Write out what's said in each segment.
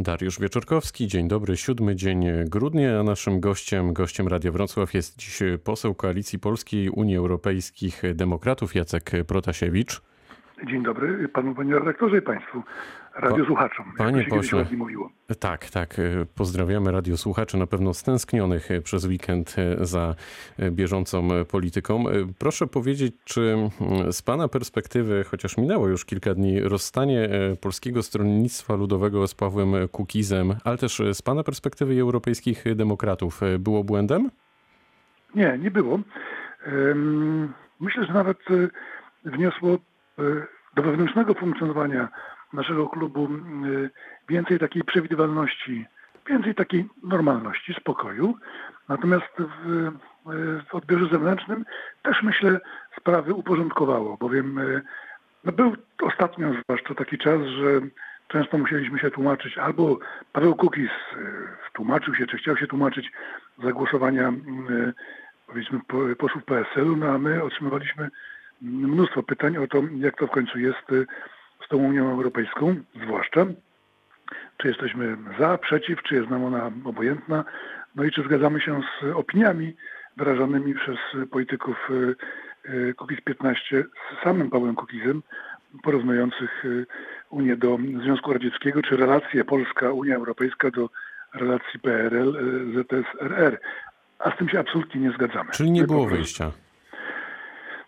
Dariusz Wieczorkowski, dzień dobry, siódmy dzień grudnia, naszym gościem, gościem Radia Wrocław jest dziś poseł Koalicji Polskiej Unii Europejskich Demokratów Jacek Protasiewicz. Dzień dobry panu panie redaktorze i państwu radiosłuchaczom. Panie pośle, tak, tak. Pozdrawiamy radiosłuchaczy, na pewno stęsknionych przez weekend za bieżącą polityką. Proszę powiedzieć, czy z pana perspektywy, chociaż minęło już kilka dni, rozstanie Polskiego Stronnictwa Ludowego z Pawłem Kukizem, ale też z pana perspektywy europejskich demokratów było błędem? Nie, nie było. Myślę, że nawet wniosło do wewnętrznego funkcjonowania naszego klubu y, więcej takiej przewidywalności, więcej takiej normalności, spokoju. Natomiast w, w odbiorze zewnętrznym też myślę sprawy uporządkowało, bowiem no był ostatnio zwłaszcza taki czas, że często musieliśmy się tłumaczyć, albo Paweł Kukiz y, tłumaczył się, czy chciał się tłumaczyć za głosowania powiedzmy posłów PSL-u, no a my otrzymywaliśmy mnóstwo pytań o to, jak to w końcu jest y, z tą Unią Europejską, zwłaszcza. Czy jesteśmy za, przeciw, czy jest nam ona obojętna, no i czy zgadzamy się z opiniami wyrażanymi przez polityków Kukiz y, 15 z samym Pawłem Kukizem, porównujących y, Unię do Związku Radzieckiego, czy relacje Polska-Unia Europejska do relacji PRL-ZSRR. A z tym się absolutnie nie zgadzamy. Czyli nie było wyjścia.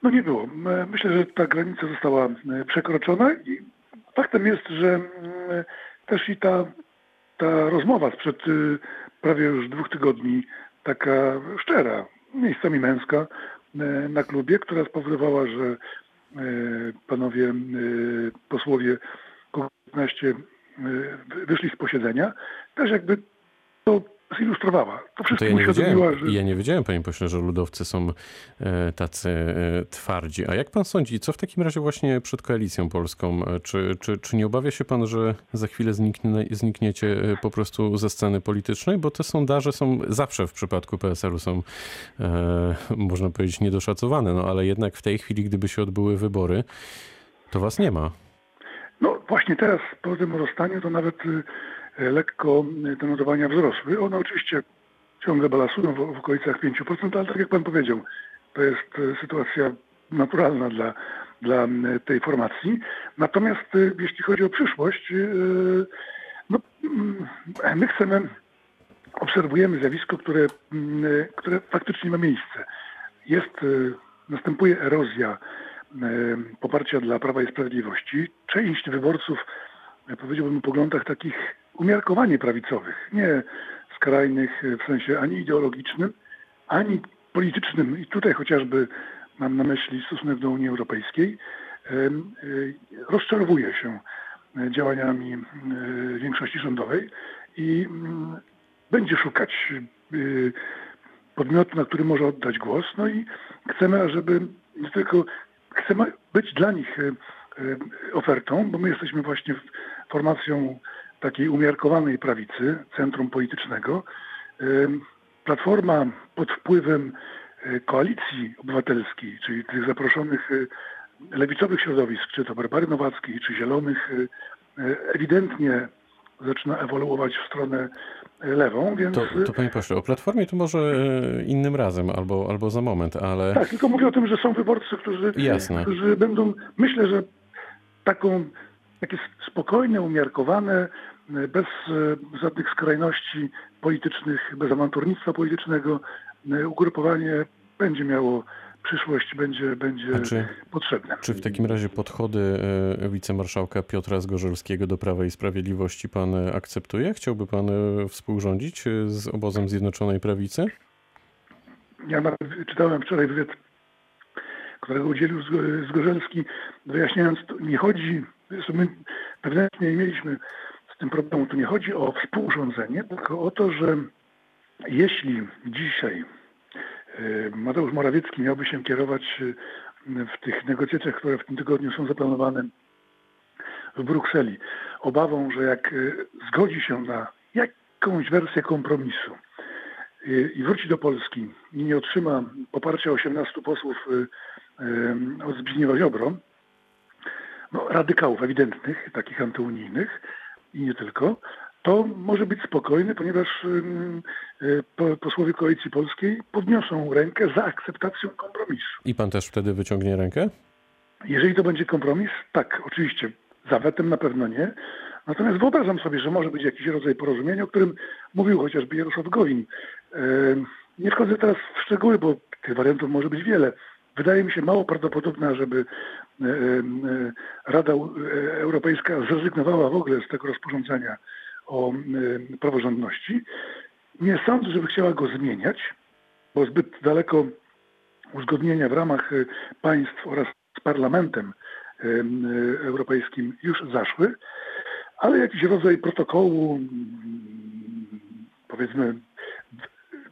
No nie było. Myślę, że ta granica została e, przekroczona i faktem jest, że też i ta, ta rozmowa sprzed e, prawie już dwóch tygodni, taka szczera, miejscami męska e, na klubie, która spowodowała, że panowie posłowie Kukiz wyszli z posiedzenia, też jakby to zilustrowała. To wszystko ja, nie wiedziałem, że... ja nie wiedziałem, panie pośle, że ludowcy są e, tacy e, twardzi. A jak pan sądzi, co w takim razie właśnie przed koalicją polską? E, czy, czy, czy nie obawia się pan, że za chwilę zniknie, znikniecie po prostu ze sceny politycznej? Bo te sondaże są zawsze w przypadku PSL-u są, e, można powiedzieć, niedoszacowane. No ale jednak w tej chwili, gdyby się odbyły wybory, to was nie ma. No właśnie teraz po tym rozstaniu to nawet E, lekko te notowania wzrosły. One oczywiście ciągle balansują w, w okolicach 5%, ale tak jak Pan powiedział, to jest e, sytuacja naturalna dla, dla tej formacji. Natomiast e, jeśli chodzi o przyszłość, no, my chcemy, obserwujemy zjawisko, które, które faktycznie ma miejsce. Jest, następuje erozja poparcia dla Prawa i Sprawiedliwości. Część wyborców, powiedziałbym o poglądach takich umiarkowanie prawicowych, nie skrajnych w sensie ani ideologicznym, ani politycznym. I tutaj chociażby mam na myśli stosunek do Unii Europejskiej, rozczarowuje się działaniami większości rządowej i mm, będzie szukać podmiotu, na który może oddać głos. No i chcemy, żeby nie tylko chcemy być dla nich ofertą, bo my jesteśmy właśnie formacją takiej umiarkowanej prawicy, centrum politycznego, Platforma pod wpływem e, koalicji obywatelskiej, czyli tych zaproszonych e, lewicowych środowisk, czy to Barbary Nowackiej, czy Zielonych, e, ewidentnie zaczyna ewoluować w stronę lewą, więc... To, to panie pośle, o Platformie to może innym razem, albo, albo za moment, ale... Tak, tylko mówię o tym, że są wyborcy, którzy, Jasne. którzy będą, myślę, że taką, takie spokojne, umiarkowane, bez e, żadnych skrajności politycznych, bez awanturnictwa politycznego e, ugrupowanie będzie miało przyszłość, będzie, będzie czy, potrzebne. Czy w takim razie podchody e, wicemarszałka Piotra Zgorzelskiego do Prawa i Sprawiedliwości pan akceptuje? Chciałby pan współrządzić z obozem Zjednoczonej Prawicy? Ja czytałem wczoraj wywiad, którego udzielił Zgorzelski, wyjaśniając, nie chodzi, my wewnętrznie mieliśmy tym problemu. Tu nie chodzi o współrządzenie, tylko o to, że jeśli dzisiaj e, Mateusz Morawiecki miałby się kierować e, w tych negocjacjach, które w tym tygodniu są zaplanowane w Brukseli, obawą, że jak e, zgodzi się na jakąś wersję kompromisu i wróci do Polski i nie otrzyma poparcia 18 posłów od Zbigniewa Ziobro, no, radykałów ewidentnych, takich antyunijnych, i nie tylko, to może być spokojny, ponieważ y, po- posłowie Koalicji Polskiej podniosą rękę za akceptacją kompromisu. I pan też wtedy wyciągnie rękę? Jeżeli to będzie kompromis, tak, oczywiście. Za wetem na pewno nie. Natomiast wyobrażam sobie, że może być jakiś rodzaj porozumienia, o którym mówił chociażby Jarosław Gowin. Em, Nie wchodzę teraz w szczegóły, bo tych wariantów może być wiele. Wydaje mi się mało prawdopodobne, żeby e, e, Rada e, Europejska zrezygnowała w ogóle z tego rozporządzenia o praworządności. Nie sądzę, żeby chciała go zmieniać, bo zbyt daleko uzgodnienia w ramach państw oraz z Parlamentem em, Europejskim już zaszły, ale jakiś rodzaj protokołu, mm, powiedzmy,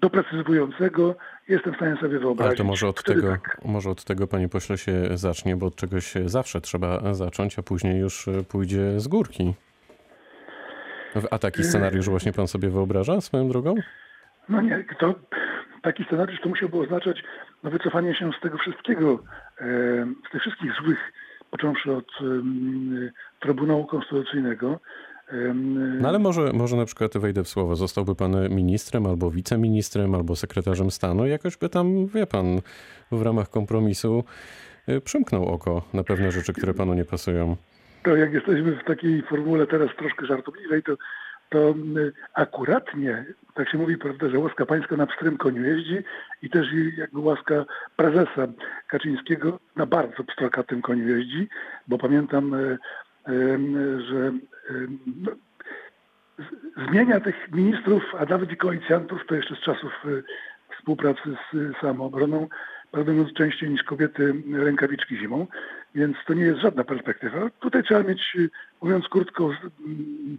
doprecyzowującego jestem w stanie sobie wyobrazić. Ale to może od, Wtedy tego, tak. może od tego, panie pośle, się zacznie, bo od czegoś zawsze trzeba zacząć, a później już e, pójdzie z górki. A taki scenariusz właśnie pan sobie wyobraża swoją drogą? No nie, to taki scenariusz to musiałby oznaczać no, wycofanie się z tego wszystkiego, e, z tych wszystkich złych, począwszy od Trybunału Konstytucyjnego. No ale może, może na przykład wejdę w słowo, zostałby pan ministrem albo wiceministrem, albo sekretarzem stanu i jakoś by tam, wie pan, w ramach kompromisu y, przymknął oko na pewne rzeczy, które panu nie pasują. to jak jesteśmy w takiej formule teraz troszkę żartobliwej, to, to y, akuratnie, tak się mówi, prawda, że łaska pańska na pstrym koniu jeździ i też jakby łaska prezesa Kaczyńskiego na bardzo pstrokatym koniu jeździ, bo pamiętam, y, że zmienia tych ministrów, a nawet i koalicjantów, to jeszcze z czasów y, współpracy z y, samoobroną, prawdę mówiąc częściej niż kobiety rękawiczki zimą, więc to nie jest żadna perspektywa. Tutaj trzeba mieć, y, mówiąc krótko, mm,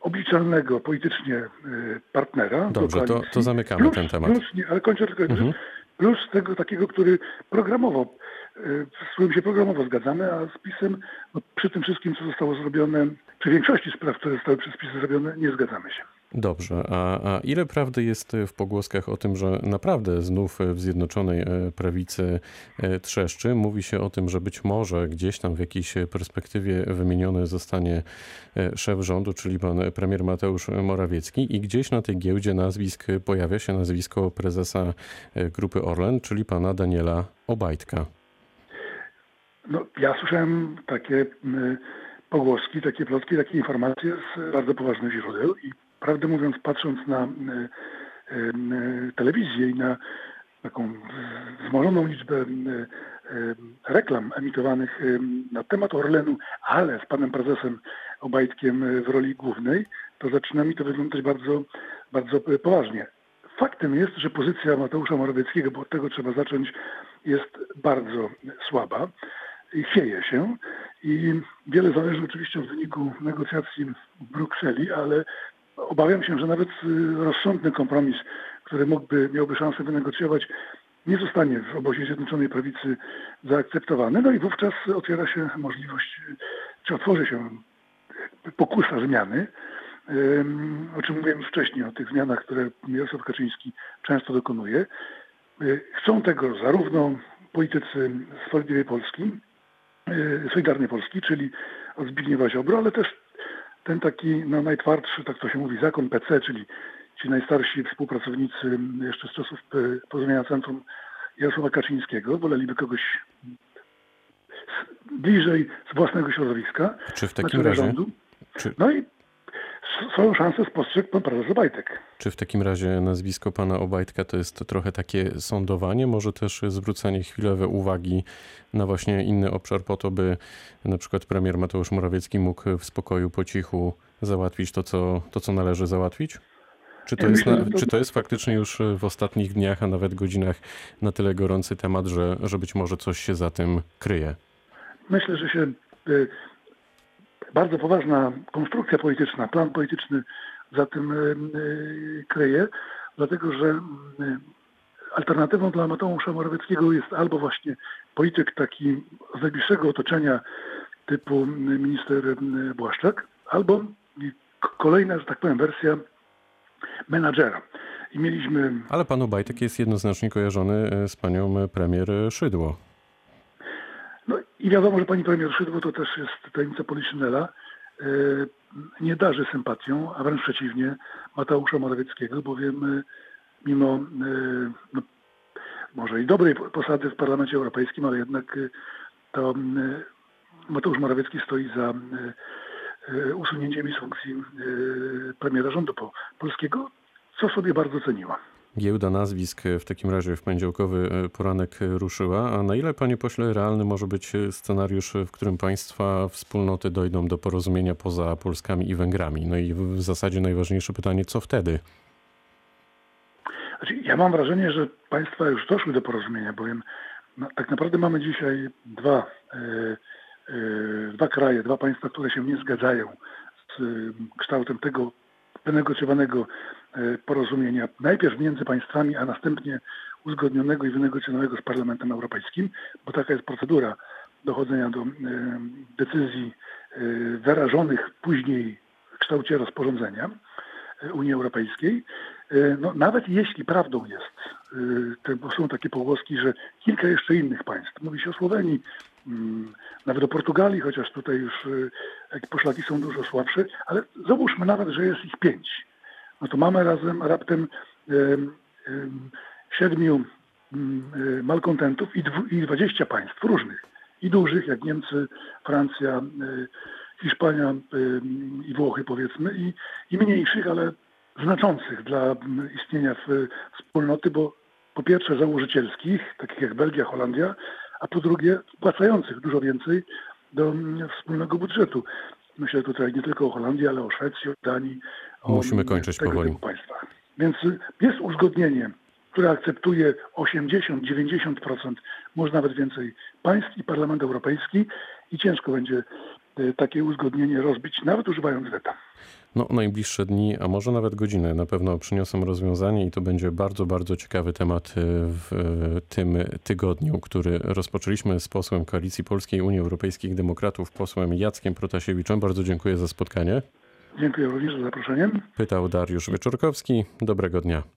obliczalnego politycznie y, partnera. do Dobrze, to, koalicji. to zamykamy plus, ten temat. Plus, nie, ale kończę tylko. Mhm. Plus tego takiego, który programowo, y, z którym się programowo zgadzamy, a z PiSem no, przy tym wszystkim, co zostało zrobione, przy większości spraw, które zostały przez PiS zrobione, nie zgadzamy się. Dobrze, a, a ile prawdy jest w pogłoskach o tym, że naprawdę znów w Zjednoczonej e, Prawicy e, trzeszczy? Mówi się o tym, że być może gdzieś tam w jakiejś perspektywie wymieniony zostanie e, szef rządu, czyli pan premier Mateusz Morawiecki i gdzieś na tej giełdzie nazwisk pojawia się nazwisko prezesa grupy Orlen, czyli pana Daniela Obajtka. No, ja słyszałem takie pogłoski, takie plotki, takie informacje z bardzo poważnych źródeł i prawdę mówiąc, patrząc na y, y, telewizję i na taką wzmożoną liczbę y, reklam emitowanych na temat Orlenu, ale z panem prezesem Obajtkiem w roli głównej, to zaczyna mi to wyglądać bardzo, bardzo poważnie. Faktem jest, że pozycja Mateusza Morawieckiego, bo od tego trzeba zacząć, jest bardzo słaba i chwieje się i wiele zależy oczywiście od wyniku negocjacji w Brukseli, ale obawiam się, że nawet y, rozsądny kompromis, który mógłby, miałby szansę wynegocjować, nie zostanie w obozie Zjednoczonej Prawicy zaakceptowany. No i wówczas otwiera się możliwość, y, czy otworzy się pokusa zmiany, o czym mówiłem wcześniej, o tych zmianach, które Jarosław Kaczyński często dokonuje. Y, Chcą tego zarówno politycy Sprawiedliwej Polski, y, Solidarnej Polski, czyli od Zbigniewa Ziobro, ale też ten taki no, najtwardszy, tak to się mówi, zakon PC, czyli ci najstarsi współpracownicy jeszcze z czasów y, porozumienia Centrum Jarosława Kaczyńskiego, woleliby kogoś z- bliżej z własnego środowiska, Czy w takim razie, rządu. czy, No i swoją szansę spostrzegł pan prezes Obajtek. Czy w takim razie nazwisko pana Obajtka to jest trochę takie sądowanie, może też zwrócenie chwilowe uwagi na właśnie inny obszar po to, by na przykład premier Mateusz Morawiecki mógł w spokoju, po cichu załatwić to, co, to, co należy załatwić? Czy to, Ja jest myślę, na, to- czy to jest faktycznie już w ostatnich dniach, a nawet godzinach na tyle gorący temat, że, że być może coś się za tym kryje? Myślę, że się y, bardzo poważna konstrukcja polityczna, plan polityczny za tym y, y, kryje, dlatego że y, alternatywą dla Mateusza Morawieckiego jest albo właśnie polityk taki z najbliższego otoczenia typu minister Błaszczak, albo kolejna, że tak powiem, wersja menadżera. I mieliśmy Ale pan Obajtek jest jednoznacznie kojarzony e, z panią premier Szydło. No i wiadomo, że pani premier Szydło to też jest tajemnica Poliszynela. nie darzy sympatią, a wręcz przeciwnie, Mateusza Morawieckiego, bowiem mimo no, może i dobrej posady w Parlamencie Europejskim, ale jednak to Mateusz Morawiecki stoi za usunięciem z funkcji premiera rządu polskiego, co sobie bardzo ceniła. Giełda nazwisk w takim razie w poniedziałkowy poranek ruszyła. A na ile, panie pośle, realny może być scenariusz, w którym państwa wspólnoty dojdą do porozumienia poza Polskami i Węgrami? No i w zasadzie najważniejsze pytanie, co wtedy? Znaczy, ja mam wrażenie, że państwa już doszły do porozumienia, bowiem no, tak naprawdę mamy dzisiaj dwa, yy, yy, dwa kraje, dwa państwa, które się nie zgadzają z yy, kształtem tego wynegocjowanego porozumienia, najpierw między państwami, a następnie uzgodnionego i wynegocjowanego z Parlamentem Europejskim, bo taka jest procedura dochodzenia do decyzji wyrażonych później w kształcie rozporządzenia Unii Europejskiej. No, nawet jeśli prawdą jest, są takie pogłoski, że kilka jeszcze innych państw, mówi się o Słowenii, nawet o Portugalii, chociaż tutaj już poszlaki są dużo słabsze, ale załóżmy nawet, że jest ich pięć no to mamy razem raptem siedmiu malkontentów i, i 20 państw różnych. I dużych, jak Niemcy, Francja, Hiszpania i Włochy powiedzmy, i, i mniejszych, ale znaczących dla istnienia w, wspólnoty, bo po pierwsze założycielskich, takich jak Belgia, Holandia, a po drugie płacających dużo więcej do wspólnego budżetu. Myślę tutaj nie tylko o Holandii, ale o Szwecji, o Danii. Musimy kończyć tego powoli. Państwach. Więc jest uzgodnienie, które akceptuje 80-90%, może nawet więcej państw i Parlament Europejski i ciężko będzie takie uzgodnienie rozbić, nawet używając weta. No, najbliższe dni, a może nawet godziny na pewno przyniosą rozwiązanie i to będzie bardzo, bardzo ciekawy temat w tym tygodniu, który rozpoczęliśmy z posłem Koalicji Polskiej Unii Europejskich Demokratów, posłem Jackiem Protasiewiczem. Bardzo dziękuję za spotkanie. Dziękuję również za zaproszenie. Pytał Dariusz Wieczorkowski. Dobrego dnia.